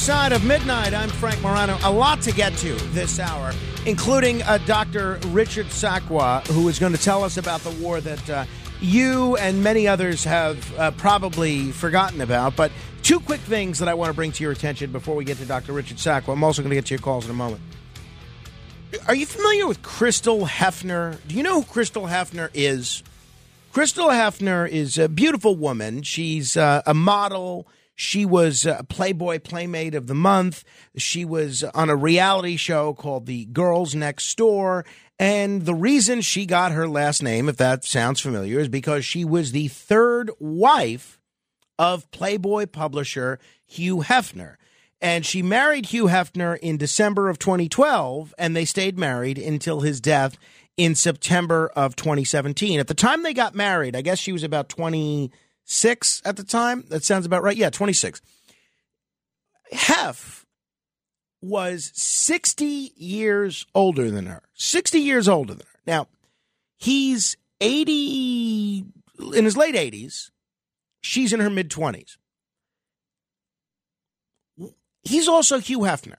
Side of midnight. I'm Frank Morano. A lot to get to this hour, including uh, Dr. Richard Sakwa, who is going to tell us about the war that uh, you and many others have uh, probably forgotten about. But two quick things that I want to bring to your attention before we get to Dr. Richard Sakwa. I'm also going to get to your calls in a moment. Are you familiar with Crystal Hefner? Do you know who Crystal Hefner is? Crystal Hefner is a beautiful woman. She's uh, a model. She was a Playboy Playmate of the Month. She was on a reality show called The Girls Next Door. And the reason she got her last name, if that sounds familiar, is because she was the third wife of Playboy publisher Hugh Hefner. And she married Hugh Hefner in December of 2012, and they stayed married until his death in September of 2017. At the time they got married, I guess she was about 26 at the time. That sounds about right. Yeah, 26. Hef was 60 years older than her. 60 years older than her. Now, he's 80, in his late 80s. She's in her mid 20s. He's also Hugh Hefner.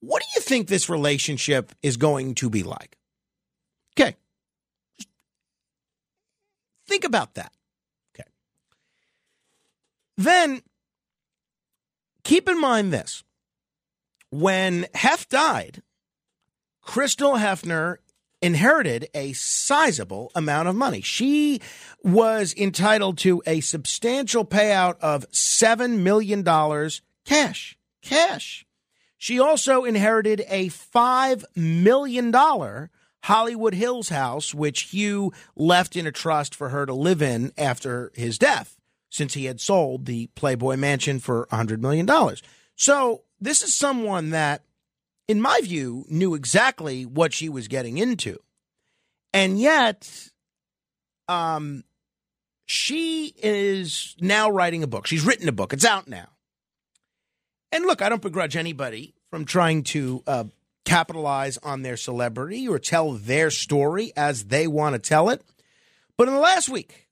What do you think this relationship is going to be like? Okay. Think about that. Then keep in mind this. When Hef died, Crystal Hefner inherited a sizable amount of money. She was entitled to a substantial payout of $7 million cash. Cash. She also inherited a $5 million Hollywood Hills house, which Hugh left in a trust for her to live in after his death, since he had sold the Playboy Mansion for $100 million. So, this is someone that, in my view, knew exactly what she was getting into. And yet, um, she is now writing a book. She's written a book, it's out now. And look, I don't begrudge anybody from trying to uh, capitalize on their celebrity or tell their story as they want to tell it. But in the last week,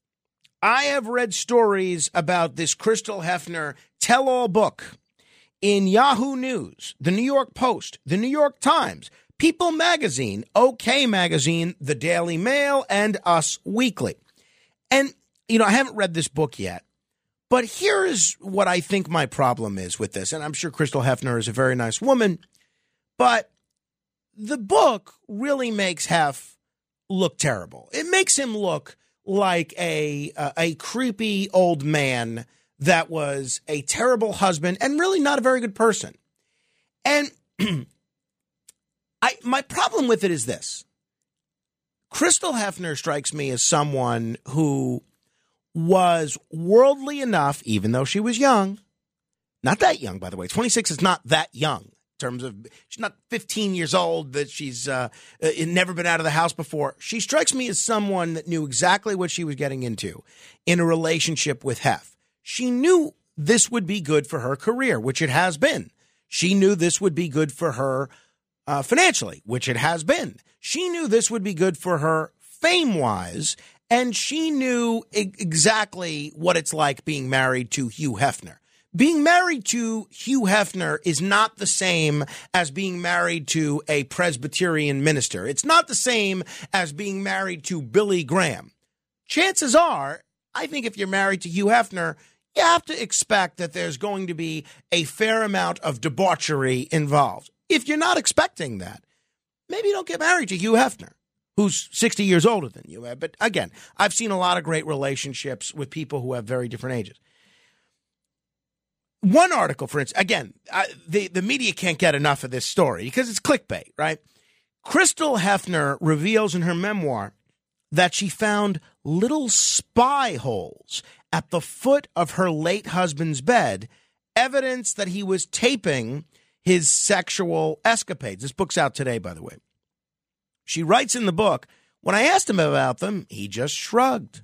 I have read stories about this Crystal Hefner tell all book in Yahoo News, the New York Post, the New York Times, People Magazine, OK Magazine, the Daily Mail, and Us Weekly. And, you know, I haven't read this book yet. But here's what I think my problem is with this. And I'm sure Crystal Hefner is a very nice woman, but the book really makes Hef look terrible. It makes him look like a uh, a creepy old man that was a terrible husband and really not a very good person. And I my problem with it is this. Crystal Hefner strikes me as someone who was worldly enough, even though she was young. Not that young, by the way. 26 is not that young terms of, she's not 15 years old, that she's uh, uh, never been out of the house before. She strikes me as someone that knew exactly what she was getting into in a relationship with Hef. She knew this would be good for her career, which it has been. She knew this would be good for her uh, financially, which it has been. She knew this would be good for her fame wise, and she knew exactly what it's like being married to Hugh Hefner. Being married to Hugh Hefner is not the same as being married to a Presbyterian minister. It's not the same as being married to Billy Graham. Chances are, I think if you're married to Hugh Hefner, you have to expect that there's going to be a fair amount of debauchery involved. If you're not expecting that, maybe don't get married to Hugh Hefner, who's 60 years older than you. Uh, but again, I've seen a lot of great relationships with people who have very different ages. One article, for instance, again, I, the, the media can't get enough of this story because it's clickbait, right? Crystal Hefner reveals in her memoir that she found little spy holes at the foot of her late husband's bed, evidence that he was taping his sexual escapades. This book's out today, by the way. She writes in the book, when I asked him about them, he just shrugged.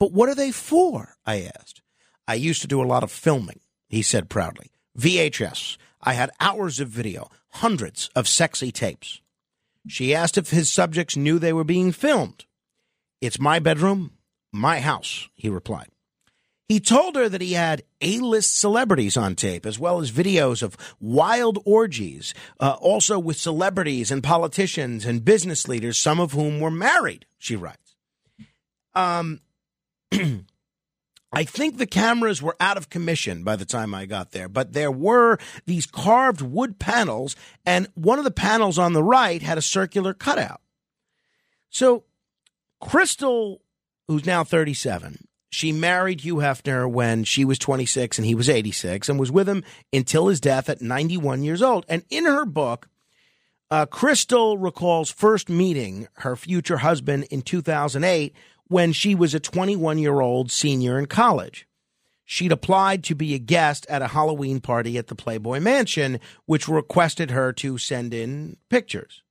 But what are they for? I asked. I used to do a lot of filming, he said proudly. VHS. I had hours of video, hundreds of sexy tapes. She asked if his subjects knew they were being filmed. It's my bedroom, my house, he replied. He told her that he had A list celebrities on tape, as well as videos of wild orgies, uh, also with celebrities and politicians and business leaders, some of whom were married, she writes. Um, I think the cameras were out of commission by the time I got there, but there were these carved wood panels, and one of the panels on the right had a circular cutout. So, Crystal, who's now 37, she married Hugh Hefner when she was 26 and he was 86 and was with him until his death at 91 years old. And in her book, uh, Crystal recalls first meeting her future husband in 2008 when she was a 21 year old senior in college. She'd applied to be a guest at a Halloween party at the Playboy Mansion, which requested her to send in pictures.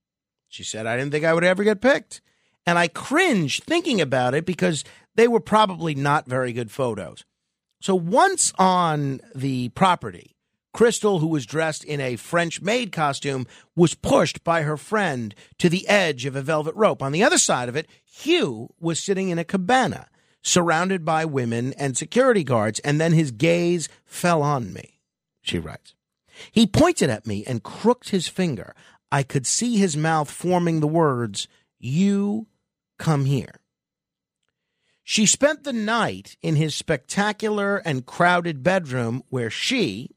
She said, I didn't think I would ever get picked. And I cringe thinking about it because they were probably not very good photos. So once on the property, Crystal, who was dressed in a French maid costume, was pushed by her friend to the edge of a velvet rope. On the other side of it, Hugh was sitting in a cabana, surrounded by women and security guards, and then his gaze fell on me, she writes. He pointed at me and crooked his finger. I could see his mouth forming the words, You come here. She spent the night in his spectacular and crowded bedroom where she,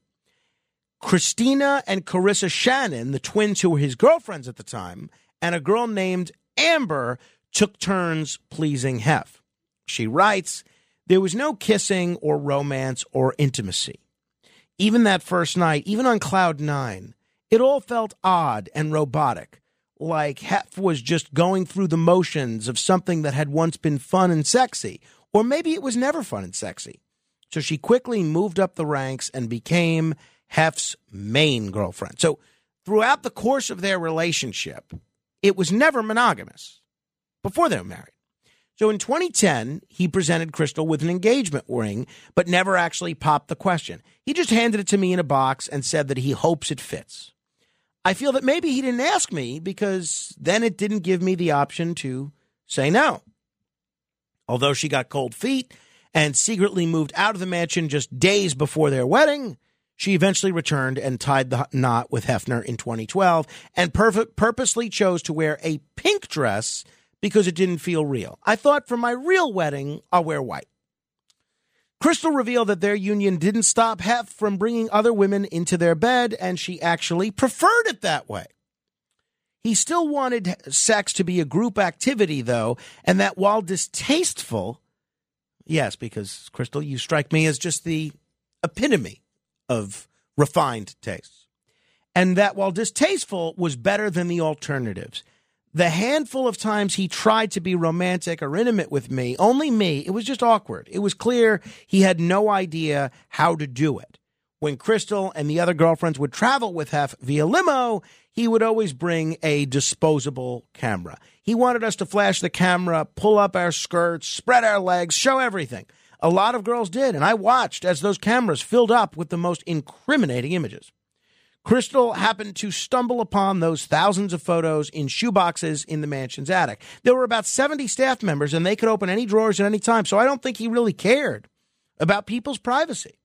Kristina and Karissa Shannon, the twins who were his girlfriends at the time, and a girl named Amber took turns pleasing Hef. She writes, There was no kissing or romance or intimacy. Even that first night, even on cloud nine, it all felt odd and robotic, like Hef was just going through the motions of something that had once been fun and sexy, or maybe it was never fun and sexy. So she quickly moved up the ranks and became Hef's main girlfriend. So throughout the course of their relationship, it was never monogamous before they were married. So in 2010, he presented Crystal with an engagement ring, but never actually popped the question. He just handed it to me in a box and said that he hopes it fits. I feel that maybe he didn't ask me because then it didn't give me the option to say no. Although she got cold feet and secretly moved out of the mansion just days before their wedding, she eventually returned and tied the knot with Hefner in 2012 and purposely chose to wear a pink dress because it didn't feel real. I thought for my real wedding, I'll wear white. Crystal revealed that their union didn't stop Hef from bringing other women into their bed, and she actually preferred it that way. He still wanted sex to be a group activity, though, and that while distasteful, yes, because Crystal, you strike me as just the epitome of refined tastes. And that while distasteful was better than the alternatives. The handful of times he tried to be romantic or intimate with me, only me, it was just awkward. It was clear he had no idea how to do it. When Crystal and the other girlfriends would travel with Hef via limo, he would always bring a disposable camera. He wanted us to flash the camera, pull up our skirts, spread our legs, show everything. A lot of girls did, and I watched as those cameras filled up with the most incriminating images. Crystal happened to stumble upon those thousands of photos in shoeboxes in the mansion's attic. There were about 70 staff members, and they could open any drawers at any time, so I don't think he really cared about people's privacy.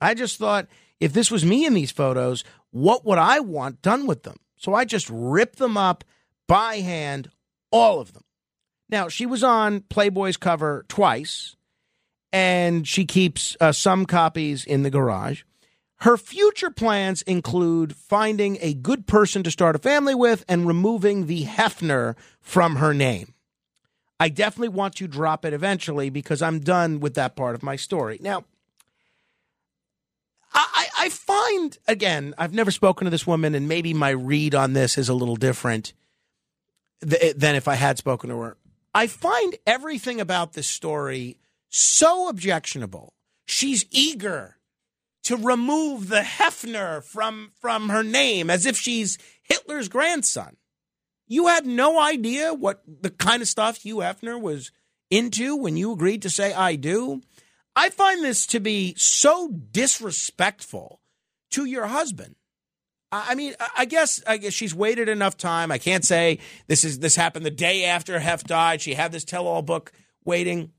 I just thought, if this was me in these photos, what would I want done with them? So I just ripped them up by hand, all of them. Now, she was on Playboy's cover twice and she keeps uh, some copies in the garage. Her future plans include finding a good person to start a family with and removing the Hefner from her name. I definitely want to drop it eventually because I'm done with that part of my story. Now, I find, again, I've never spoken to this woman, and maybe my read on this is a little different th- eh, than if I had spoken to her. I find everything about this story so objectionable. She's eager to remove the Hefner from, from her name as if she's Hitler's grandson. You had no idea what the kind of stuff Hugh Hefner was into when you agreed to say I do. I find this to be so disrespectful to your husband. I mean, I guess I guess she's waited enough time. I can't say this is this happened the day after Hef died. She had this tell-all book waiting.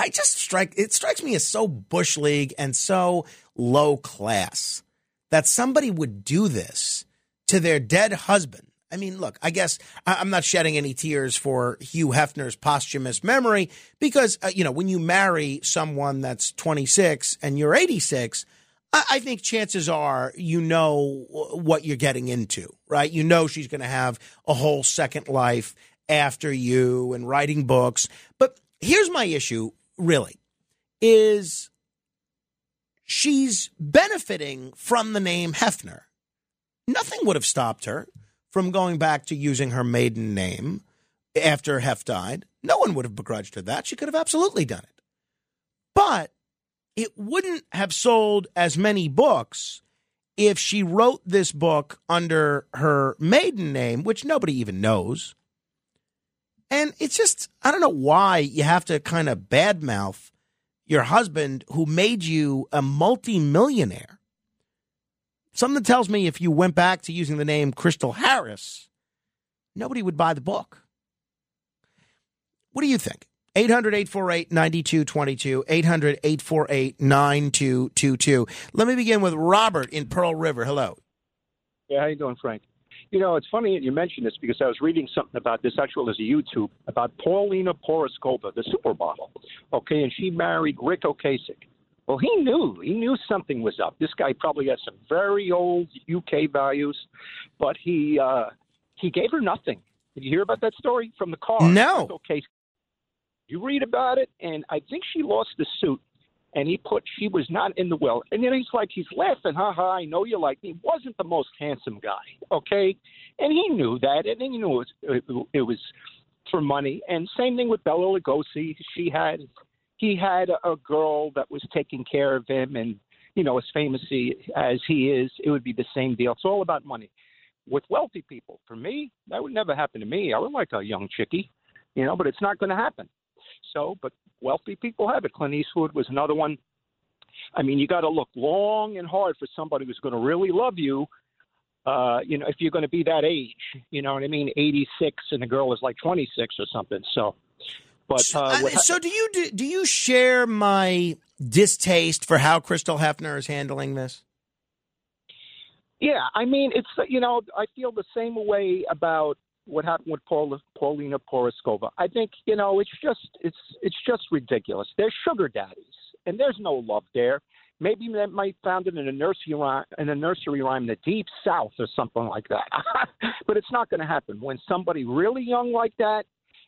I just strike it strikes me as so bush league and so low class that somebody would do this to their dead husband. I mean, look, I guess I'm not shedding any tears for Hugh Hefner's posthumous memory because, uh, you know, when you marry someone that's 26 and you're 86, I think chances are you know what you're getting into, right? You know she's going to have a whole second life after you and writing books. But here's my issue, really, is she's benefiting from the name Hefner. Nothing would have stopped her from going back to using her maiden name after Hef died. No one would have begrudged her that. She could have absolutely done it. But it wouldn't have sold as many books if she wrote this book under her maiden name, which nobody even knows. And it's just, I don't know why you have to kind of badmouth your husband who made you a multimillionaire. Something tells me if you went back to using the name Crystal Harris, nobody would buy the book. What do you think? 800 848 9222. 800 848 9222. Let me begin with Robert in Pearl River. Hello. Yeah, how you doing, Frank? You know, it's funny that you mentioned this because I was reading something about this actually as a YouTube about Paulina Porizkova, the supermodel. Okay, and she married Ric Ocasek. Well, he knew. He knew something was up. This guy probably has some very old UK values, but he uh, he gave her nothing. Did you hear about that story from the car? No. Okay. You read about it, and I think she lost the suit, and he put she was not in the will. And then he's like, he's laughing, ha ha. I know you like me. He Wasn't the most handsome guy, okay? And he knew that, and you know it was, it was for money. And same thing with Bela Lugosi. She had he had a girl that was taking care of him, and you know, as famous as he is, it would be the same deal. It's all about money. With wealthy people, for me, that would never happen to me. I would like a young chickie, you know, but it's not going to happen. So, but wealthy people have it. Clint Eastwood was another one. I mean, you got to look long and hard for somebody who's going to really love you. Uh, you know, if you're going to be that age, you know what I mean, 86, and the girl is like 26 or something. So, but uh, so, so do you do, do you share my distaste for how Crystal Hefner is handling this? Yeah, I mean, it's you know, I feel the same way about what happened with Paul, Paulina Porizkova. I think you know, it's just it's it's just ridiculous. They're sugar daddies, and there's no love there. Maybe that might found it in a nursery rhyme, in a nursery rhyme, in the deep south or something like that. but it's not going to happen when somebody really young like that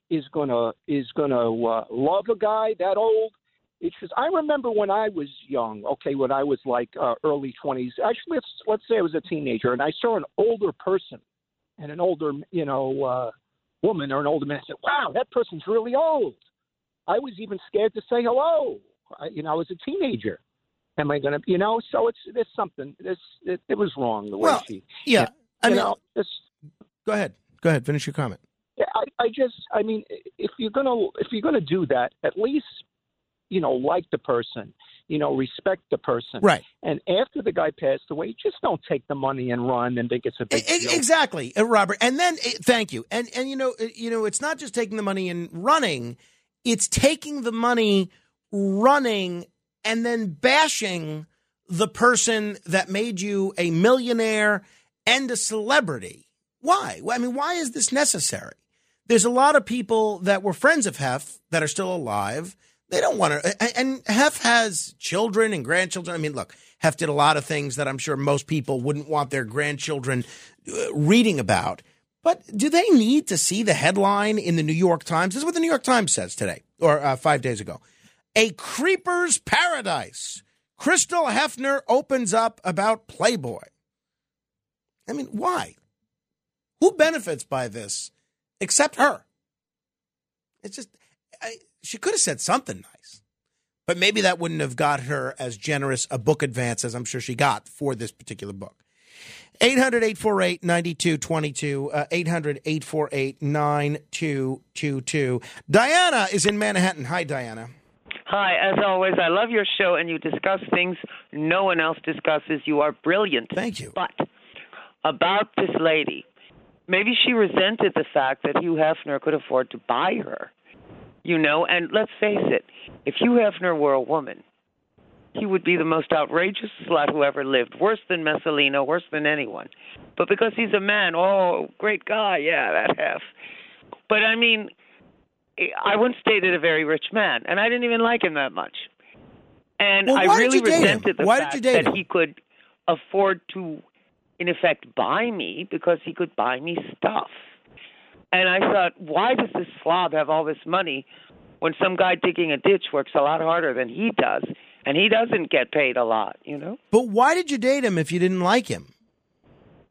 is gonna is gonna uh, love a guy that old. It's just I remember when I was young. Okay, when I was like uh, early twenties. Actually, let's let's say I was a teenager, and I saw an older person and an older you know uh, woman or an older man. Said, "Wow, that person's really old." I was even scared to say hello. I, you know, I was a teenager. Am I going to, you know? So it's there's something. This it, it was wrong the way well, she. Yeah, I mean, know, go ahead. Go ahead. Finish your comment. Yeah, I, I just, I mean, if you're gonna if you're gonna do that, at least you know like the person, you know respect the person, right? And after the guy passed away, just don't take the money and run and think it's a big deal. Exactly, uh, Robert. And then thank you. And and you know uh, you know it's not just taking the money and running; it's taking the money, running, and then bashing the person that made you a millionaire and a celebrity. Why? I mean, why is this necessary? there's a lot of people that were friends of Hef that are still alive. They don't want to. And Hef has children and grandchildren. I mean, look, Hef did a lot of things that I'm sure most people wouldn't want their grandchildren uh, reading about. But do they need to see the headline in the New York Times? This is what the New York Times says today or uh, five days ago. A creeper's paradise. Crystal Hefner opens up about Playboy. I mean, why? Who benefits by this except her? It's just, I, she could have said something nice, but maybe that wouldn't have got her as generous a book advance as I'm sure she got for this particular book. 800 848 9222. Uh, 800 848 9222. Diana is in Manhattan. Hi, Diana. Hi, as always, I love your show, and you discuss things no one else discusses. You are brilliant. Thank you. But about this lady, maybe she resented the fact that Hugh Hefner could afford to buy her. You know, and let's face it, if Hugh Hefner were a woman, he would be the most outrageous slut who ever lived, worse than Messalina, worse than anyone. But because he's a man, oh, great guy, yeah, that half. But I mean, I once dated a very rich man, and I didn't even like him that much. And Well, I really you date him? resented the fact that him? he could afford to, in effect, buy me because he could buy me stuff. And I thought, why does this slob have all this money when some guy digging a ditch works a lot harder than he does, and he doesn't get paid a lot, you know? But why did you date him if you didn't like him?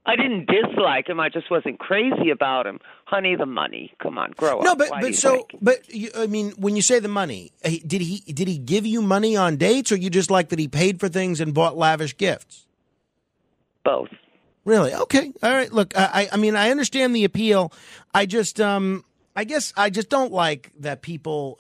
I didn't dislike him. I just wasn't crazy about him. Honey, the money. Come on, grow No, up. No, but Why but so think? but you, I mean, when you say the money, uh, did he did he give you money on dates, or you just like that he paid for things and bought lavish gifts? both. Really? Okay. All right. Look, I I- mean, I understand the appeal. I just um I guess I just don't like that people.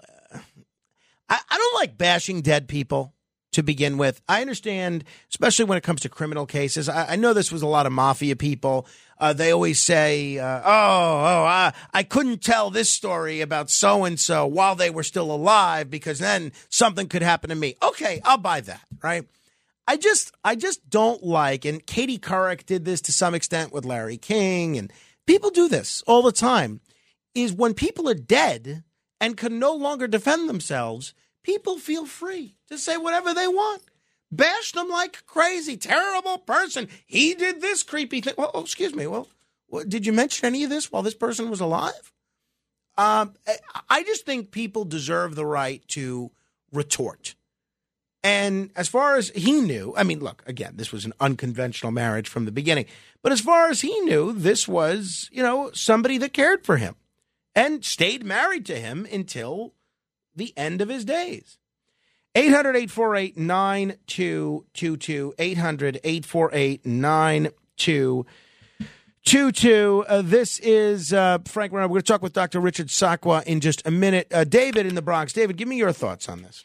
I I don't like bashing dead people to begin with. I understand, especially when it comes to criminal cases. I, I know this was a lot of mafia people. Uh, they always say, uh, "Oh, oh, I, I couldn't tell this story about so and so while they were still alive because then something could happen to me." Okay, I'll buy that. Right? I just, I just don't like, and Katie Couric did this to some extent with Larry King, and people do this all the time. Is when people are dead and can no longer defend themselves, people feel free to say whatever they want. Bash them like crazy, terrible person. He did this creepy thing. Well, oh, excuse me. Well, well, did you mention any of this while this person was alive? Um, I just think people deserve the right to retort. And as far as he knew, I mean, look, again, this was an unconventional marriage from the beginning. But as far as he knew, this was, you know, somebody that cared for him and stayed married to him until the end of his days. 800 848 9222. 800 848 9222. Uh, This is uh, Frank. We're going to talk with Dr. Richard Sakwa in just a minute. Uh, David in the Bronx. David, give me your thoughts on this.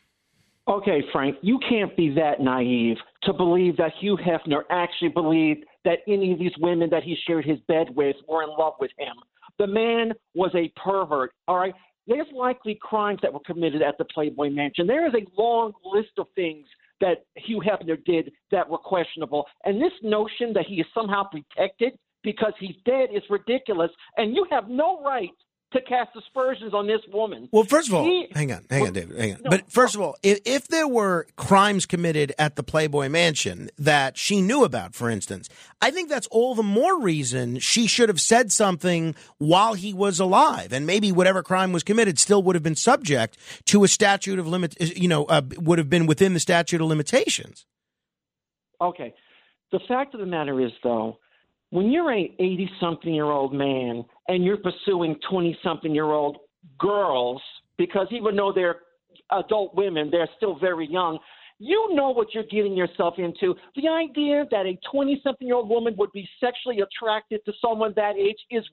Okay, Frank, you can't be that naive to believe that Hugh Hefner actually believed that any of these women that he shared his bed with were in love with him. The man was a pervert, all right? There's likely crimes that were committed at the Playboy Mansion. There is a long list of things that Hugh Hefner did that were questionable. And this notion that he is somehow protected because he's dead is ridiculous. And you have no right to cast aspersions on this woman. Well, first of all, He- hang on, hang Well, on, David, hang on. no, but first of all, if, if there were crimes committed at the Playboy Mansion that she knew about, for instance, I think that's all the more reason she should have said something while he was alive, and maybe whatever crime was committed still would have been subject to a statute of limit. You know, uh, would have been within the statute of limitations. Okay. The fact of the matter is, though, when you're an 80 something year old man and you're pursuing 20 something year old girls, because even though they're adult women, they're still very young, you know what you're getting yourself into. The idea that a 20 something year old woman would be sexually attracted to someone that age is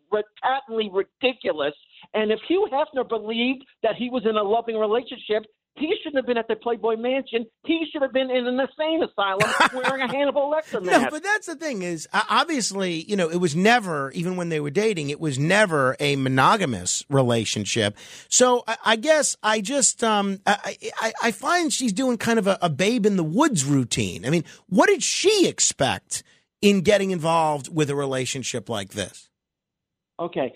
patently ridiculous. And if Hugh Hefner believed that he was in a loving relationship, he shouldn't have been at the Playboy Mansion. He should have been in an insane asylum wearing a Hannibal Lecter No, mask. but that's the thing is obviously, you know, it was never even when they were dating, it was never a monogamous relationship. So I, I guess I just um I, I I find she's doing kind of a, a babe in the woods routine. I mean, what did she expect in getting involved with a relationship like this? Okay.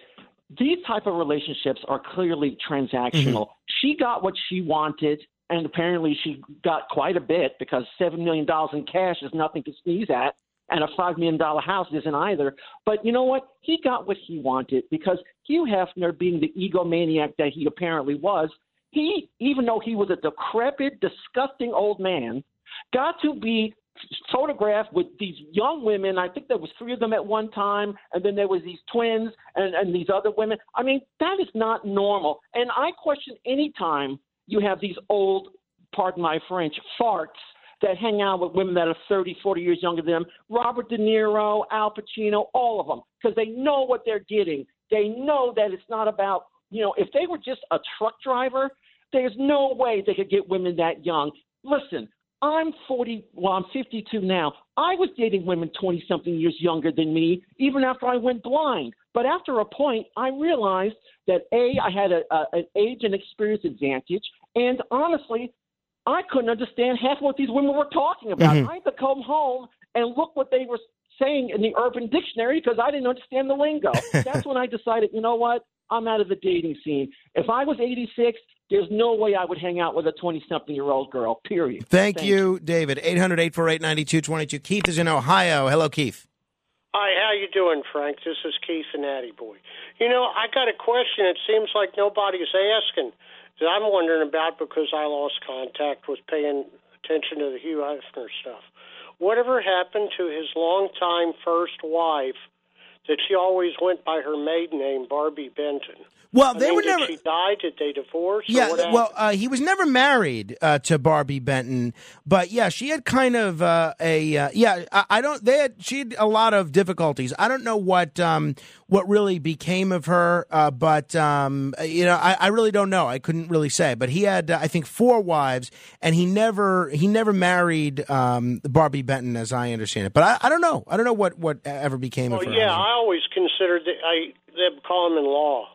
These type of relationships are clearly transactional. Mm-hmm. She got what she wanted, and apparently she got quite a bit because seven million dollars in cash is nothing to sneeze at, and a five million dollar house isn't either. But you know what? He got what he wanted because Hugh Hefner, being the egomaniac that he apparently was, he even though he was a decrepit, disgusting old man, got to be photographed with these young women. I think there was three of them at one time, and then there was these twins and, and these other women. I mean, that is not normal. And I question any time you have these old, pardon my French, farts that hang out with women that are 30, 40 years younger than them. Robert De Niro, Al Pacino, all of them, because they know what they're getting. They know that it's not about, you know, if they were just a truck driver, there's no way they could get women that young. Listen, I'm 40, well, I'm 52 now. I was dating women 20 something years younger than me, even after I went blind. But after a point, I realized that A, I had a, a, an age and experience advantage. And honestly, I couldn't understand half what these women were talking about. Mhm. I had to come home and look what they were saying in the Urban Dictionary because I didn't understand the lingo. That's when I decided, you know what? I'm out of the dating scene. If I was 86, there's no way I would hang out with a 20 something year old girl, period. Thank, you, David. 800 848 9222. Keith is in Ohio. Hello, Keith. Hi, how you doing, Frank? This is Keith and Addie Boy. You know, I got a question. It seems like nobody's asking that I'm wondering about because I lost contact with paying attention to the Hugh Hefner stuff. Whatever happened to his longtime first wife that she always went by her maiden name, Barbi Benton? Well, I they mean, were did never. she die? Did they divorce? or Yeah, well, uh, he was never married uh, to Barbi Benton, but yeah, she had kind of uh, a uh, yeah. I, I don't. They had she had a lot of difficulties. I don't know what um, what really became of her, uh, but um, you know, I, I really don't know. I couldn't really say. But he had, uh, I think, four wives, and he never he never married um, Barbi Benton, as I understand it. But I, I don't know. I don't know what what ever became well, of her. yeah, I always considered that I them common law.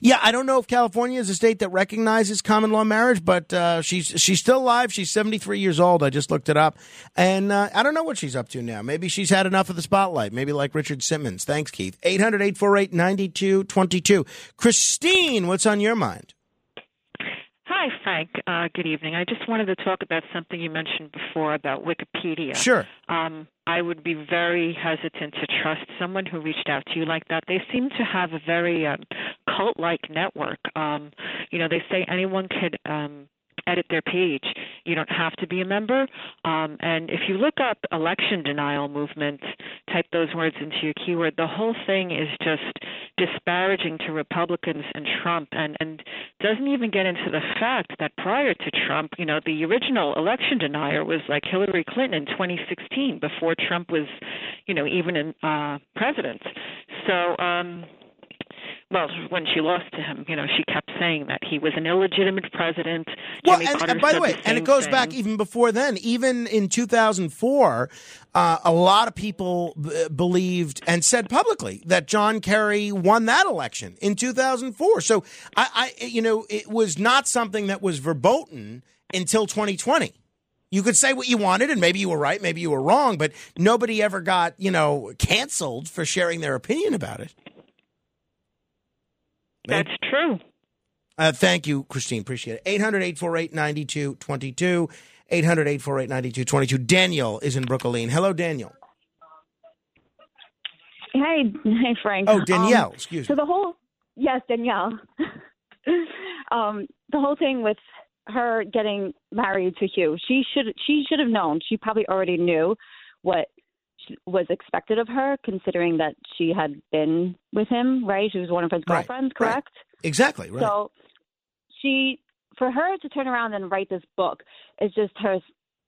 Yeah, I don't know if California is a state that recognizes common law marriage, but uh, she's she's still alive. She's seventy three years old. I just looked it up, and uh, I don't know what she's up to now. Maybe she's had enough of the spotlight. Maybe like Richard Simmons. Thanks, Keith. 800-848-9222. Christine, what's on your mind? Hi, Frank. Uh, good evening. I just wanted to talk about something you mentioned before about Wikipedia. Sure. Um, I would be very hesitant to trust someone who reached out to you like that. They seem to have a very um, cult-like network. Um, you know, they say anyone could um, edit their page. You don't have to be a member. Um, and if you look up election denial movement, type those words into your keyword, the whole thing is just disparaging to Republicans and Trump and, and doesn't even get into the fact that prior to Trump, you know, the original election denier was like Hillary Clinton in 2016 before Trump was, you know, even in uh president. So um well, when she lost to him, you know, she kept saying that he was an illegitimate president. Well, and, and by the way, and it goes thing. back even before then. Even in 2004, uh, a lot of people b- believed and said publicly that John Kerry won that election in 2004. So I, I, you know, it was not something that was verboten until 2020. You could say what you wanted, and maybe you were right, maybe you were wrong, but nobody ever got, you know, canceled for sharing their opinion about it. That's true. Uh, thank you, Christine. Appreciate it. 800 848 9222. 800 848 9222. Daniel is in Brooklyn. Hello, Daniel. Hey, hey, Frank. Oh, Danielle, Um, excuse me. So the whole, yes, Danielle. um, the whole thing with her getting married to Hugh, she should she should have known. She probably already knew what sh- was expected of her, considering that she had been with him. Right, she was one of his Right, girlfriends. right. Correct. Exactly, right. So she, for her to turn around and write this book is just her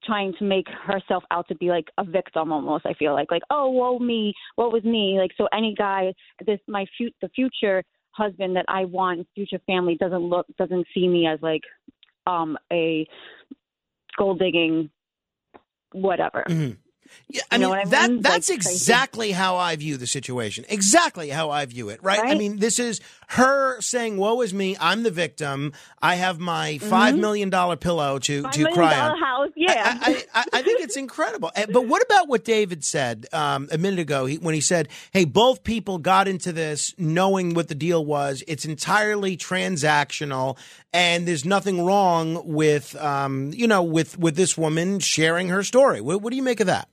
trying to make herself out to be like a victim almost. I feel like like oh woe me, what was me? Like so any guy, this my fu- the future husband that I want, future family doesn't look doesn't see me as like um a gold digging whatever. Mhm. Yeah, I mean, I that mean? that's Like, crazy. exactly how I view the situation. Exactly how I view it, right? I mean, this is her saying, "Woe is me! I'm the victim. I have my $5 million pillow to Mm-hmm. Five to cry on." house, yeah. I, I, I- think it's incredible. But what about what David said um, a minute ago he, when he said, "Hey, both people got into this knowing what the deal was. It's entirely transactional, and there's nothing wrong with um, you know with with this woman sharing her story." What, what do you make of that?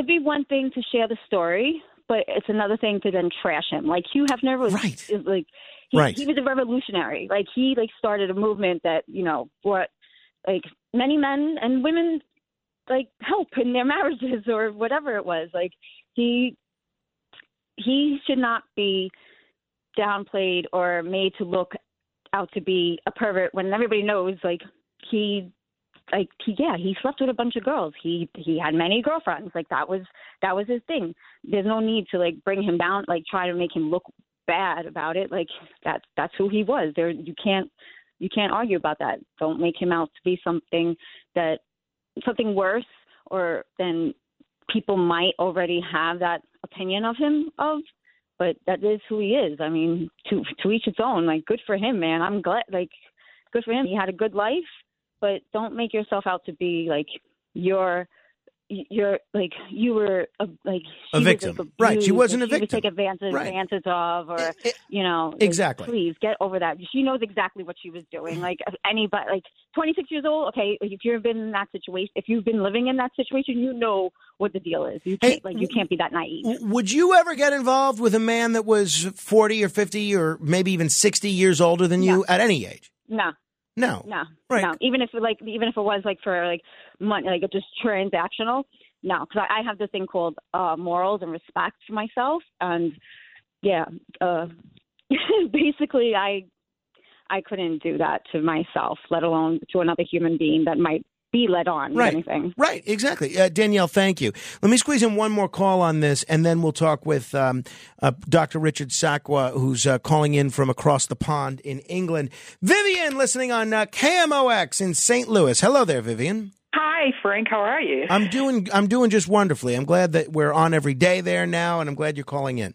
It'd be one thing to share the story, but it's another thing to then trash him. Like Hugh Hefner was Right. is like he, Right. he was a revolutionary. Like he like started a movement that you know brought like many men and women like help in their marriages or whatever it was. Like he he should not be downplayed or made to look out to be a pervert when everybody knows like he like he yeah he slept with a bunch of girls he he had many girlfriends like that was that was his thing there's no need to like bring him down like try to make him look bad about it like that's that's who he was there you can't you can't argue about that don't make him out to be something that something worse or than people might already have that opinion of him of but that is who he is. I mean, to to each its own. Like, good for him, man. I'm glad. Like, good for him. He had a good life, but don't make yourself out to be like you're you're like you were a, like a victim, was right? She wasn't a she victim. Was take advantage, Right. advantage of, or It- it- you know, like, Exactly. please get over that. She knows exactly what she was doing. Mm-hmm. Like anybody, like 26 years old. Okay, if you've been in that situation, if you've been living in that situation, you know what the deal is. You can't like you can't be that naive. Would you ever get involved with a man that was 40 or 50 or maybe even 60 years older than you No. at any age? No. No. No, Right. no. Even if it, like, even if it was like for like money, like just transactional, no. Because I, I have this thing called uh morals and respect for myself, and yeah, uh basically, I I couldn't do that to myself, let alone to another human being that might be led on. Right. If anything. Right, exactly. Uh, Danielle, thank you. Let me squeeze in one more call on this, and then we'll talk with um, uh, Dr. Richard Sakwa, who's uh, calling in from across the pond in England. Vivian, listening on uh, KMOX in St. Louis. Hello there, Vivian. Hi, Frank. How are you? I'm doing. I'm doing just wonderfully. I'm glad that we're on every day there now, and I'm glad you're calling in.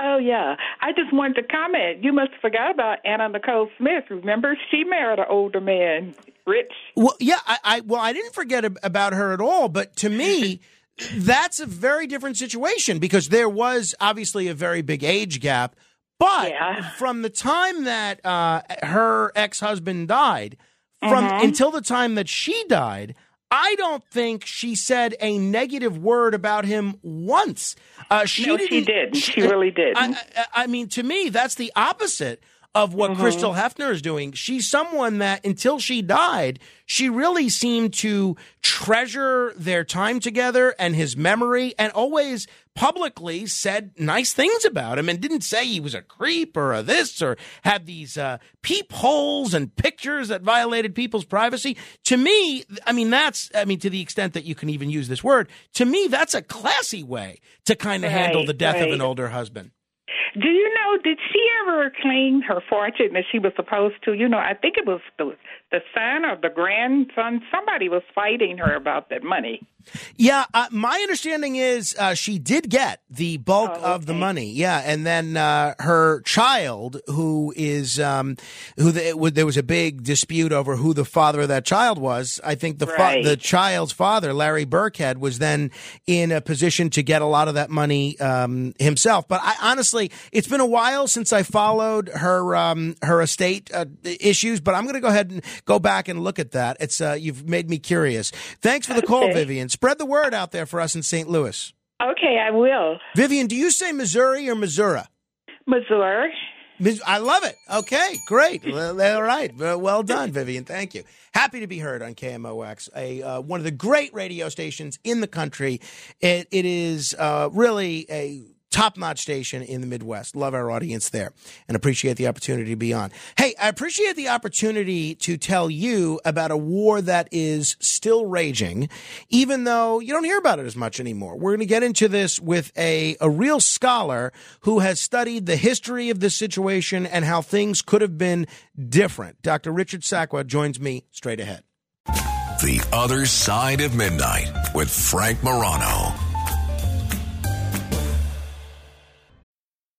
Oh yeah, I just wanted to comment. You must have forgot about Anna Nicole Smith. Remember, she married an older man, Rich. Well, yeah, I, I well, I didn't forget ab- about her at all, but to me, that's a very different situation because there was obviously a very big age gap. But from the time that uh, her ex husband died, from Mhm. until the time that she died, I don't think she said a negative word about him once. Uh, she No, didn't. did. She really did. I, I, I mean, to me, that's the opposite of what Mhm. Crystal Hefner is doing. She's someone that until she died, she really seemed to treasure their time together and his memory and always publicly said nice things about him and didn't say he was a creep or a this or had these uh, peepholes and pictures that violated people's privacy. To me, I mean, that's, I mean, to the extent that you can even use this word, to me, that's a classy way to kind of handle the death of an older husband. Do you know? Did she ever claim her fortune that she was supposed to? You know, I think it was the the son or the grandson. Somebody was fighting her about that money. Yeah, uh, my understanding is uh, she did get the bulk Oh, of the money. Yeah, and then uh, her child, who is um, who the, there was a big dispute over who the father of that child was. I think the fa- the child's father, Larry Birkhead, was then in a position to get a lot of that money um, himself. But I honestly, it's been a while since I followed her um, her estate uh, issues. But I'm going to go ahead and go back and look at that. It's uh, you've made me curious. Thanks for the call, Vivian. Spread the word out there for us in St. Louis. Okay, I will. Vivian, do you say Missouri or Missouri? Missouri. I love it. Okay, great. All right. Well well done, Vivian. Thank you. Happy to be heard on KMOX, a uh, one of the great radio stations in the country. It, it is uh, really a top-notch station in the Midwest. Love our audience there and appreciate the opportunity to be on. Hey, I appreciate the opportunity to tell you about a war that is still raging, even though you don't hear about it as much anymore. We're going to get into this with a, a real scholar who has studied the history of this situation and how things could have been different. Dr. Richard Sakwa joins me straight ahead. The Other Side of Midnight with Frank Morano.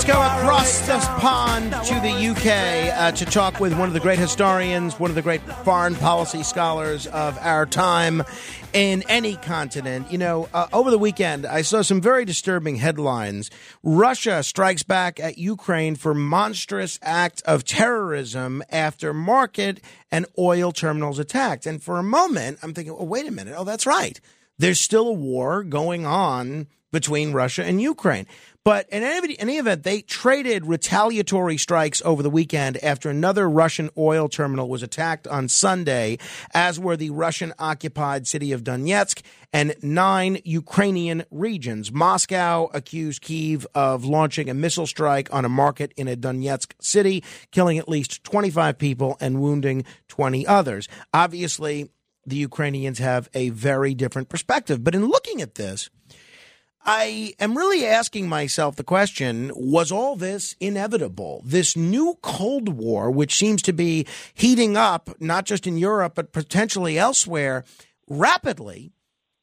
Let us go across the pond to the UK uh, to talk with one of the great historians, one of the great foreign policy scholars of our time in any continent. You know, uh, over the weekend, I saw some very disturbing headlines. Russia strikes back at Ukraine for monstrous act of terrorism after market and oil terminals attacked. And for a moment, I'm thinking, oh, wait a minute. Oh, that's right. There's still a war going on between Russia and Ukraine. But in any, any event, they traded retaliatory strikes over the weekend after another Russian oil terminal was attacked on Sunday, as were the Russian occupied city of Donetsk and nine Ukrainian regions. Moscow accused Kiev of launching a missile strike on a market in a Donetsk city, killing at least 25 people and wounding 20 others. Obviously, the Ukrainians have a very different perspective. But in looking at this, I am really asking myself the question was all this inevitable? This new Cold War, which seems to be heating up, not just in Europe, but potentially elsewhere rapidly,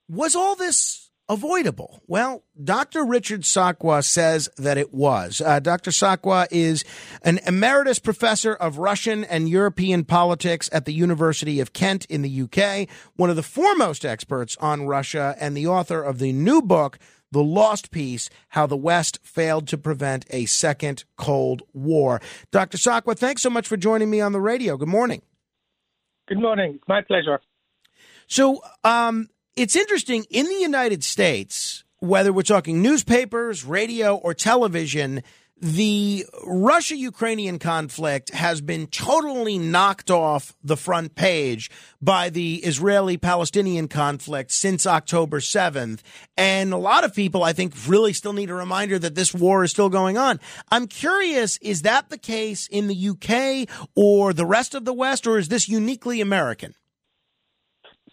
was all this avoidable? Well, Dr. Richard Sakwa says that it was. Uh, Dr. Sakwa is an emeritus professor of Russian and European politics at the University of Kent in the UK, one of the foremost experts on Russia, and the author of the new book, the Lost Peace How the West Failed to Prevent a Second Cold War. Dr. Sakwa, thanks so much for joining me on the radio. Good morning. Good morning. My pleasure. So, um, it's interesting in the United States, whether we're talking newspapers, radio, or television, the Russia Ukrainian conflict has been totally knocked off the front page by the Israeli Palestinian conflict since October 7th. And a lot of people, I think, really still need a reminder that this war is still going on. I'm curious, is that the case in the UK or the rest of the West, or is this uniquely American?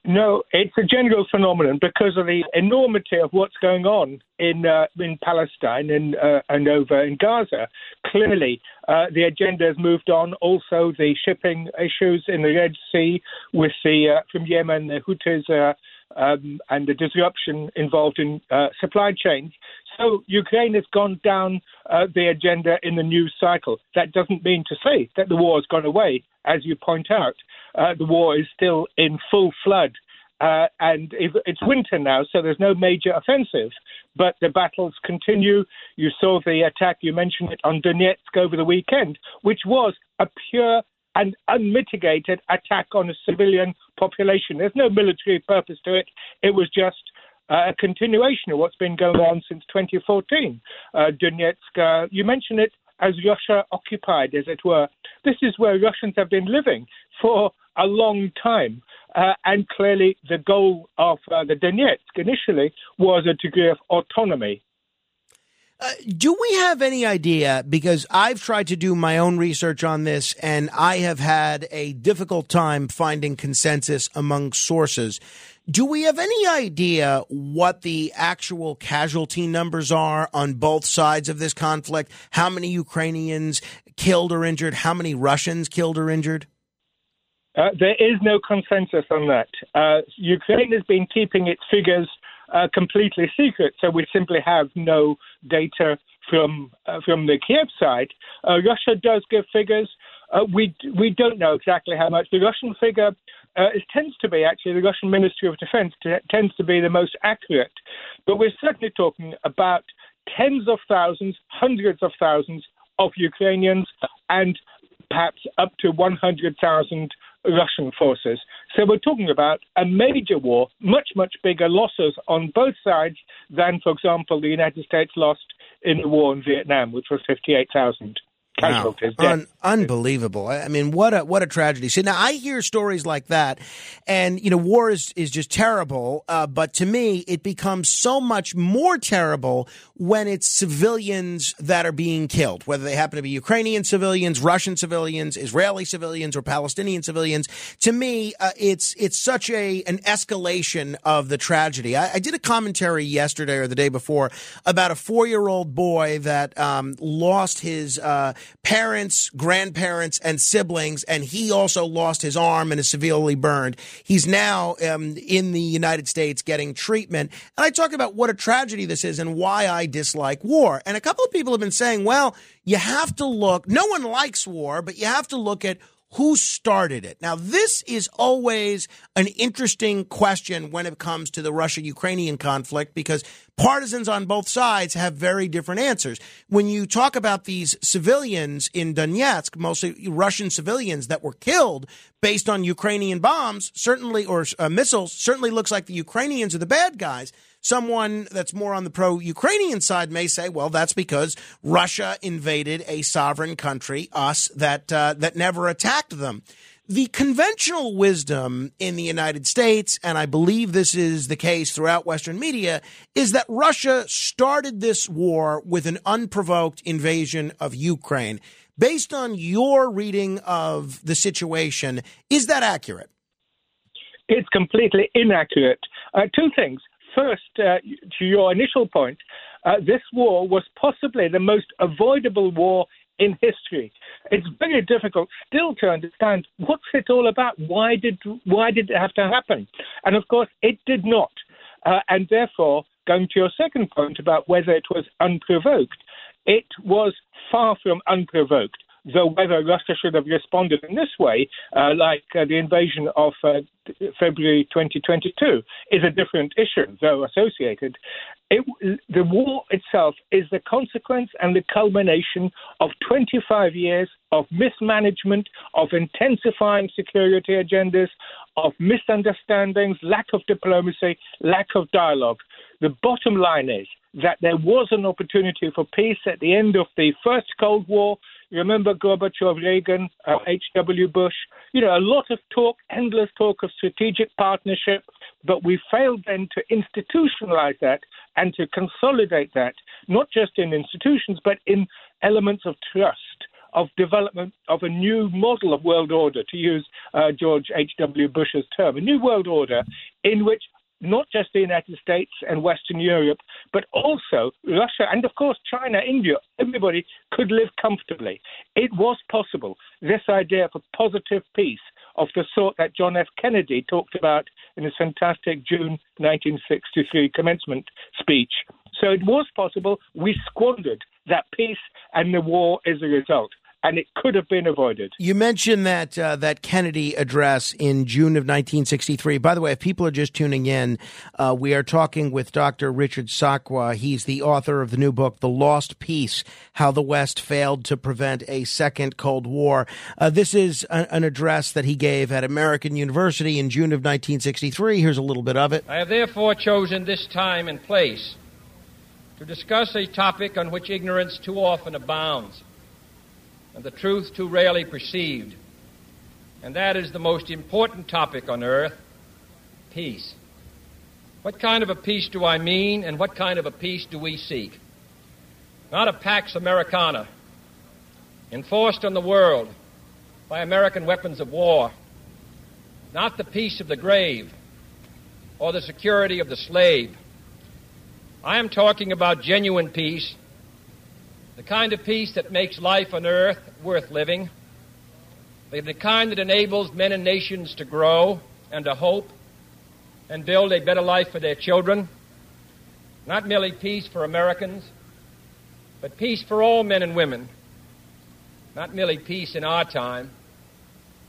No, it's a general phenomenon because of the enormity of what's going on in uh, in Palestine and uh, and over in Gaza. Clearly, uh, the agenda has moved on. Also, the shipping issues in the Red Sea with the uh, from Yemen, the Houthis, uh, um, and the disruption involved in uh, supply chains. So Ukraine has gone down the agenda in the news cycle. That doesn't mean to say that the war has gone away, as you point out uh, the war is still in full flood. Uh, and it's winter now, so there's no major offensive, but the battles continue. You saw the attack, you mentioned it on Donetsk over the weekend, which was a pure and unmitigated attack on a civilian population. There's no military purpose to it. It was just uh, a continuation of what's been going on since 2014. Uh, Donetsk, uh, you mentioned it as Russia occupied, as it were. This is where Russians have been living for a long time. Uh, and clearly, the goal of uh, the Donetsk initially was a degree of autonomy. Uh, do we have any idea? Because I've tried to do my own research on this, and I have had a difficult time finding consensus among sources. Do we have any idea what the actual casualty numbers are on both sides of this conflict? How many Ukrainians killed or injured? How many Russians killed or injured? Uh, there is no consensus on that. Uh, Ukraine has been keeping its figures uh, completely secret, so we simply have no data from uh, from the Kiev side. Uh, Russia does give figures. Uh, we we don't know exactly how much. The Russian figure Uh, it tends to be actually the Russian Ministry of Defense t- tends to be the most accurate, but we're certainly talking about tens of thousands, hundreds of thousands of Ukrainians, and perhaps up to 100,000 Russian forces. So we're talking about a major war, much, much bigger losses on both sides than, for example, the United States lost in the war in Vietnam, which was 58,000 casualties. Un- Unbelievable. I mean, what a what a tragedy. See, now I hear stories like that, and you know, war is is just terrible. Uh, but to me, it becomes so much more terrible when it's civilians that are being killed, whether they happen to be Ukrainian civilians, Russian civilians, Israeli civilians, or Palestinian civilians. To me, uh, it's it's such a an escalation of the tragedy. I, I, did a commentary yesterday or the day before about a four year old boy that um, lost his uh, parents, grandparents, and siblings, and he also lost his arm and is severely burned. He's now um, in the United States getting treatment. And I talk about what a tragedy this is and why I dislike war. And a couple of people have been saying, well, you have to look, no one likes war, but you have to look at who started it? Now, this is always an interesting question when it comes to the Russia Ukrainian conflict because partisans on both sides have very different answers. When you talk about these civilians in Donetsk, mostly Russian civilians that were killed based on Ukrainian bombs, certainly, or uh, missiles, certainly looks like the Ukrainians are the bad guys. Someone that's more on the pro Ukrainian side may say, well, that's because Russia invaded a sovereign country, us, that, uh, that never attacked them. The conventional wisdom in the United States, and I believe this is the case throughout Western media, is that Russia started this war with an unprovoked invasion of Ukraine. Based on your reading of the situation, is that accurate? It's completely inaccurate. Uh, two things. First, uh, to your initial point, uh, this war was possibly the most avoidable war in history. It's very difficult still to understand what's it all about. Why did why did it have to happen? And of course, it did not. Uh, and therefore, going to your second point about whether it was unprovoked, it was far from unprovoked though whether Russia should have responded in this way, uh, like uh, the invasion of uh, February 2022, is a different issue, though associated. It, the war itself is the consequence and the culmination of 25 years of mismanagement, of intensifying security agendas, of misunderstandings, lack of diplomacy, lack of dialogue. The bottom line is that there was an opportunity for peace at the end of the first Cold War Remember Gorbachev, Reagan, uh, H.W. Bush? You know, a lot of talk, endless talk of strategic partnership, but we failed then to institutionalize that and to consolidate that, not just in institutions, but in elements of trust of development of a new model of world order, to use uh, George H.W. Bush's term, a new world order in which not just the United States and Western Europe, but also Russia and, of course, China, India. Everybody could live comfortably. It was possible. This idea of a positive peace of the sort that John F. Kennedy talked about in his fantastic June 1963 commencement speech. So it was possible. We squandered that peace, and the war is a result and it could have been avoided. You mentioned that uh, that Kennedy address in June of 1963. By the way, if people are just tuning in, uh, we are talking with Dr. Richard Sakwa. He's the author of the new book, The Lost Peace: How the West Failed to Prevent a Second Cold War. Uh, this is a, an address that he gave at American University in June of 1963. Here's a little bit of it. I have therefore chosen this time and place to discuss a topic on which ignorance too often abounds and the truth too rarely perceived. And that is the most important topic on earth peace. What kind of a peace do I mean, and what kind of a peace do we seek? Not a Pax Americana, enforced on the world by American weapons of war, not the peace of the grave or the security of the slave. I am talking about genuine peace the kind of peace that makes life on earth worth living, the kind that enables men and nations to grow and to hope and build a better life for their children. Not merely peace for Americans, but peace for all men and women. Not merely peace in our time,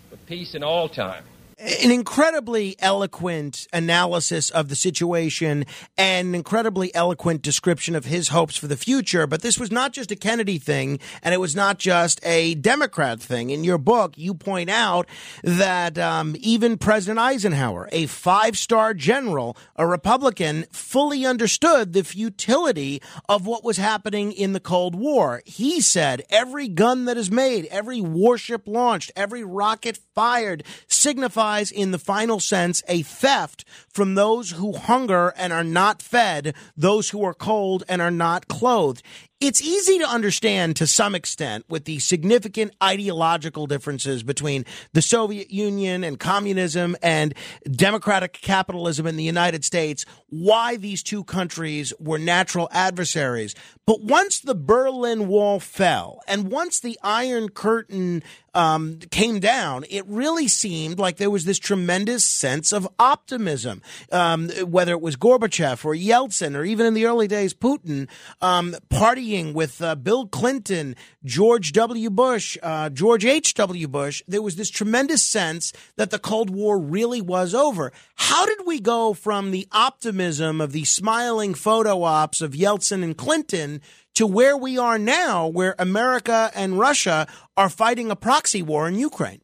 but peace in all time. An incredibly eloquent analysis of the situation and an incredibly eloquent description of his hopes for the future. But this was not just a Kennedy thing, and it was not just a Democrat thing. In your book, you point out that um, even President Eisenhower, a five star general, a Republican, fully understood the futility of what was happening in the Cold War. He said every gun that is made, every warship launched, every rocket fired signifies, in the final sense, a theft from those who hunger and are not fed, those who are cold and are not clothed. It's easy to understand to some extent with the significant ideological differences between the Soviet Union and communism and democratic capitalism in the United States why these two countries were natural adversaries. But once the Berlin Wall fell and once the Iron Curtain um, came down, it really seemed like there was this tremendous sense of optimism. Um, whether it was Gorbachev or Yeltsin or even in the early days Putin, um, partying with uh, Bill Clinton, George W. Bush, uh, George H.W. Bush, there was this tremendous sense that the Cold War really was over. How did we go from the optimism of the smiling photo ops of Yeltsin and Clinton to where we are now, where America and Russia are fighting a proxy war in Ukraine.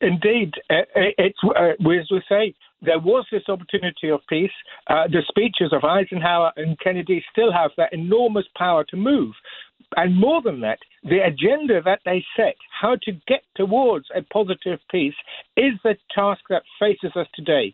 Indeed, uh, uh, it's uh, as we say, there was this opportunity of peace. Uh, the speeches of Eisenhower and Kennedy still have that enormous power to move. And more than that, the agenda that they set, how to get towards a positive peace, is the task that faces us today.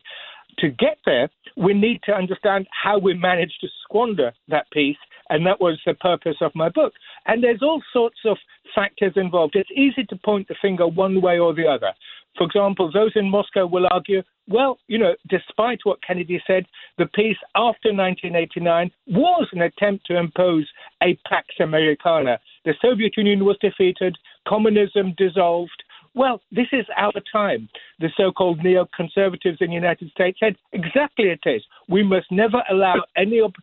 To get there, we need to understand how we managed to squander that peace and that was the purpose of my book. And there's all sorts of factors involved. It's easy to point the finger one way or the other. For example, those in Moscow will argue, well, you know, despite what Kennedy said, the peace after 1989 was an attempt to impose a Pax Americana. The Soviet Union was defeated, communism dissolved. Well, this is our time. The so called neoconservatives in the United States said exactly it is. We must never allow any op-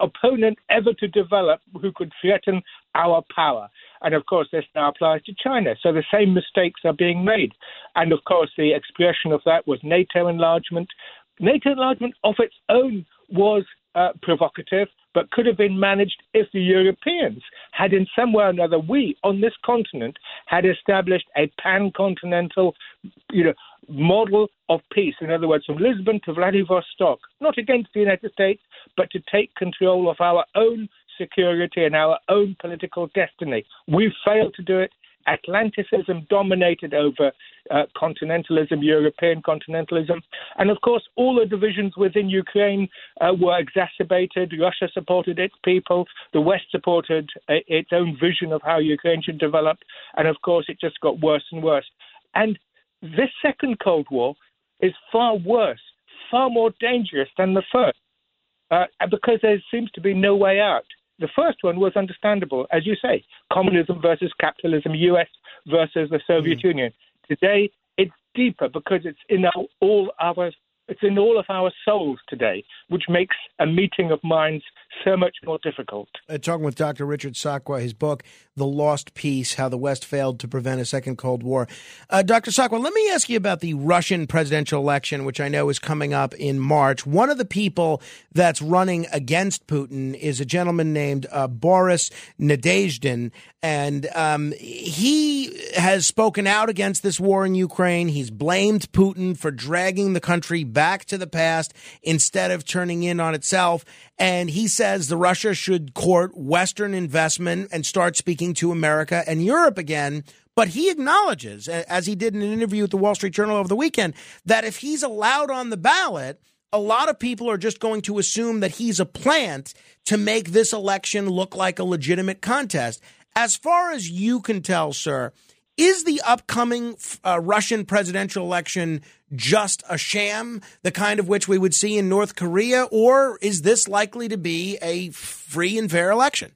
opponent ever to develop who could threaten our power. And of course, this now applies to China. So the same mistakes are being made. And of course, the expression of that was NATO enlargement. NATO enlargement of its own was uh, provocative, but could have been managed if the Europeans had, in some way or another, we on this continent had established a pan-continental, you know, model of peace. In other words, from Lisbon to Vladivostok, not against the United States, but to take control of our own security and our own political destiny. We've failed to do it. Atlanticism dominated over uh, continentalism, European continentalism. And of course, all the divisions within Ukraine uh, were exacerbated. Russia supported its people, the West supported uh, its own vision of how Ukraine should develop. And of course, it just got worse and worse. And this second Cold War is far worse, far more dangerous than the first, uh, because there seems to be no way out. The first one was understandable, as you say, communism versus capitalism, US versus the Soviet mm. Union. Today, it's deeper because it's in our, all our it's in all of our souls today, which makes a meeting of minds so much more difficult. Uh, talking with Dr. Richard Sakwa, his book, The Lost Peace How the West Failed to Prevent a Second Cold War. Uh, Dr. Sakwa, let me ask you about the Russian presidential election, which I know is coming up in March. One of the people that's running against Putin is a gentleman named uh, Boris Nadezhdin. And um, he has spoken out against this war in Ukraine. He's blamed Putin for dragging the country back to the past instead of turning in on itself. And he says the Russia should court Western investment and start speaking to America and Europe again. But he acknowledges, as he did in an interview with the Wall Street Journal over the weekend, that if he's allowed on the ballot, a lot of people are just going to assume that he's a plant to make this election look like a legitimate contest. As far as you can tell, sir, is the upcoming uh, Russian presidential election just a sham, the kind of which we would see in North Korea, or is this likely to be a free and fair election?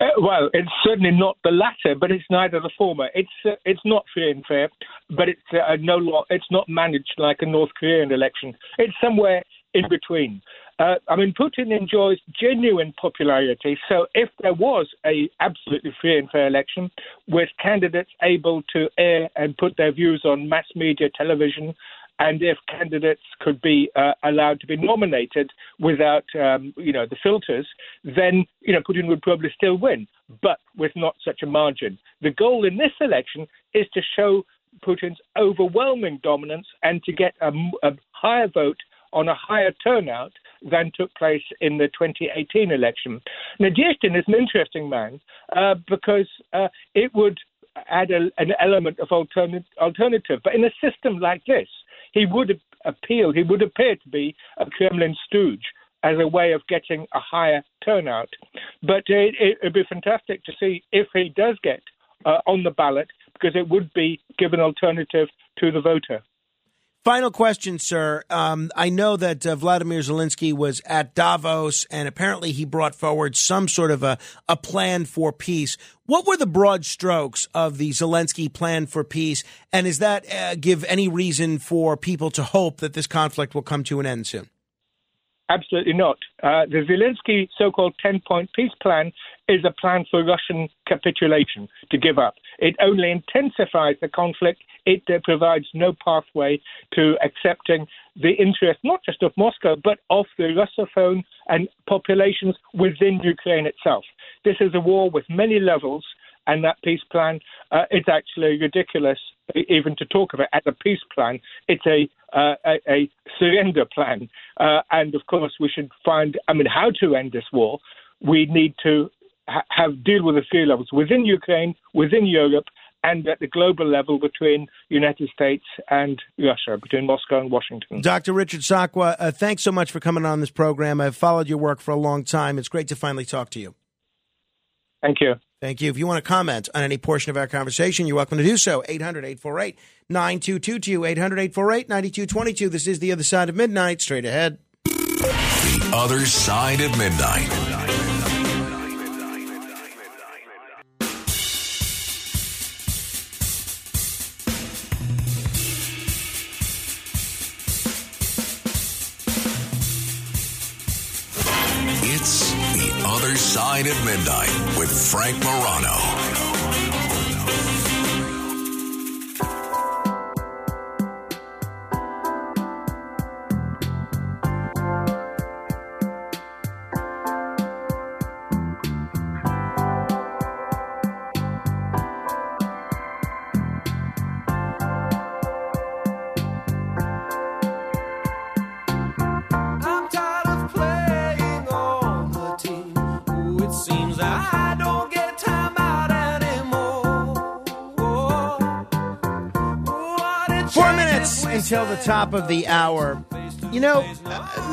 Uh, well, it's certainly not the latter, but it's neither the former. It's uh, it's not free and fair, but it's uh, no lo- it's not managed like a North Korean election. It's somewhere in between. Uh, I mean, Putin enjoys genuine popularity. So if there was a absolutely free and fair election with candidates able to air and put their views on mass media, television, and if candidates could be uh, allowed to be nominated without, um, you know, the filters, then you know Putin would probably still win, but with not such a margin. The goal in this election is to show Putin's overwhelming dominance and to get a, a higher vote on a higher turnout than took place in the 2018 election. Now, Nadezhdin is an interesting man uh, because uh, it would add a, an element of alternate, alternative. But in a system like this, he would appeal, he would appear to be a Kremlin stooge as a way of getting a higher turnout. But it, it would be fantastic to see if he does get uh, on the ballot because it would be give an alternative to the voter. Final question, sir. Um, I know that uh, Vladimir Zelensky was at Davos, and apparently he brought forward some sort of a, a plan for peace. What were the broad strokes of the Zelensky plan for peace, and does that uh, give any reason for people to hope that this conflict will come to an end soon? Absolutely not. Uh, the Zelensky so called 10 point peace plan is a plan for Russian capitulation, to give up. It only intensifies the conflict. It uh, provides no pathway to accepting the interest not just of Moscow, but of the Russophone and populations within Ukraine itself. This is a war with many levels, and that peace plan uh, is actually ridiculous even to talk of it as a peace plan. It's a uh, a, a, surrender plan, uh, and of course we should find. I mean, how to end this war? We need to ha- have deal with the three levels within Ukraine, within Europe, and at the global level between United States and Russia, between Moscow and Washington. Dr. Richard Sakwa, uh, thanks so much for coming on this program. I've followed your work for a long time. It's great to finally talk to you. Thank you. Thank you. If you want to comment on any portion of our conversation, you're welcome to do so. 800 848 9222. 800 848 9222. This is The Other Side of Midnight. Straight ahead. The Other Side of Midnight. Side of Midnight with Frank Morano. Until the top of the hour. You know,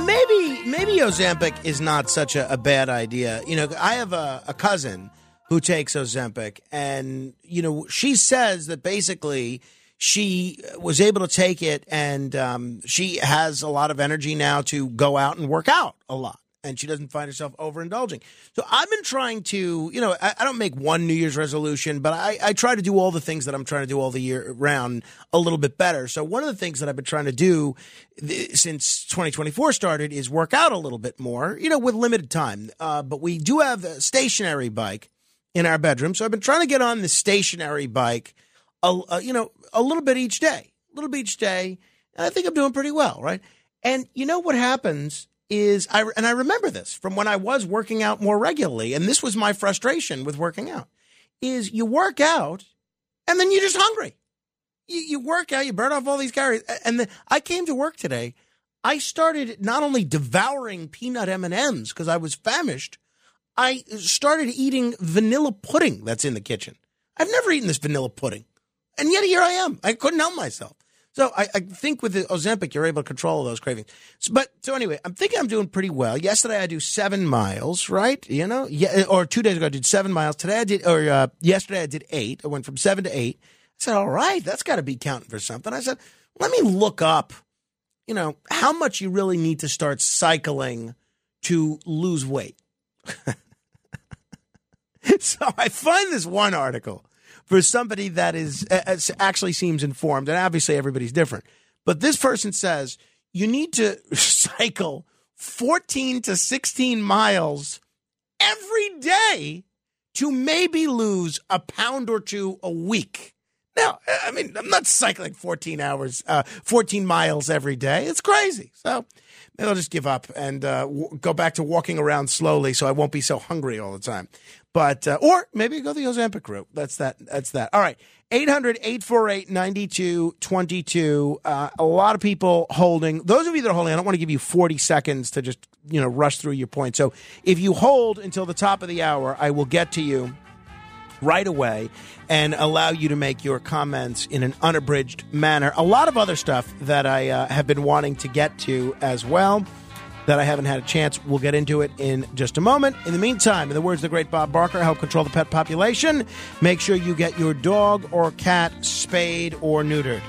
maybe maybe Ozempic is not such a, a bad idea. You know, I have a, a cousin who takes Ozempic, and you know, she says that basically she was able to take it, and um, she has a lot of energy now to go out and work out a lot. And she doesn't find herself overindulging. So I've been trying to, you know, I, I don't make one New Year's resolution, but I, I try to do all the things that I'm trying to do all the year round a little bit better. So one of the things that I've been trying to do th- since 2024 started is work out a little bit more, you know, with limited time. Uh, but we do have a stationary bike in our bedroom. So I've been trying to get on the stationary bike, a, a, you know, a little bit each day, a little bit each day. And I think I'm doing pretty well, right? And you know what happens is I and I remember this from when I was working out more regularly, and this was my frustration with working out: is you work out and then you're just hungry. You, you work out, you burn off all these calories, and then I came to work today. I started not only devouring peanut M and M's because I was famished. I started eating vanilla pudding that's in the kitchen. I've never eaten this vanilla pudding, and yet here I am. I couldn't help myself. So I, I think with the Ozempic, you're able to control those cravings. So, but so anyway, I'm thinking I'm doing pretty well. Yesterday I do seven miles, right? You know, yeah, or two days ago I did seven miles. Today I did, or uh, yesterday I did eight. I went from seven to eight. I said, all right, that's got to be counting for something. I said, let me look up, you know, how much you really need to start cycling to lose weight. so I find this one article for somebody that is actually seems informed, and obviously everybody's different. But this person says you need to cycle 14 to 16 miles every day to maybe lose a pound or two a week. Now, I mean, I'm not cycling 14 hours, uh, 14 miles every day. It's crazy. So maybe I'll just give up and uh, w- go back to walking around slowly so I won't be so hungry all the time. But, uh, or maybe go the Ozempic route. That's that. That's that. All right. 800 848 9222. Uh, A lot of people holding. Those of you that are holding, I don't want to give you 40 seconds to just, you know, rush through your point. So if you hold until the top of the hour, I will get to you right away and allow you to make your comments in an unabridged manner. A lot of other stuff that I uh, have been wanting to get to as well that I haven't had a chance. We'll get into it in just a moment. In the meantime, in the words of the great Bob Barker, help control the pet population. Make sure you get your dog or cat spayed or neutered.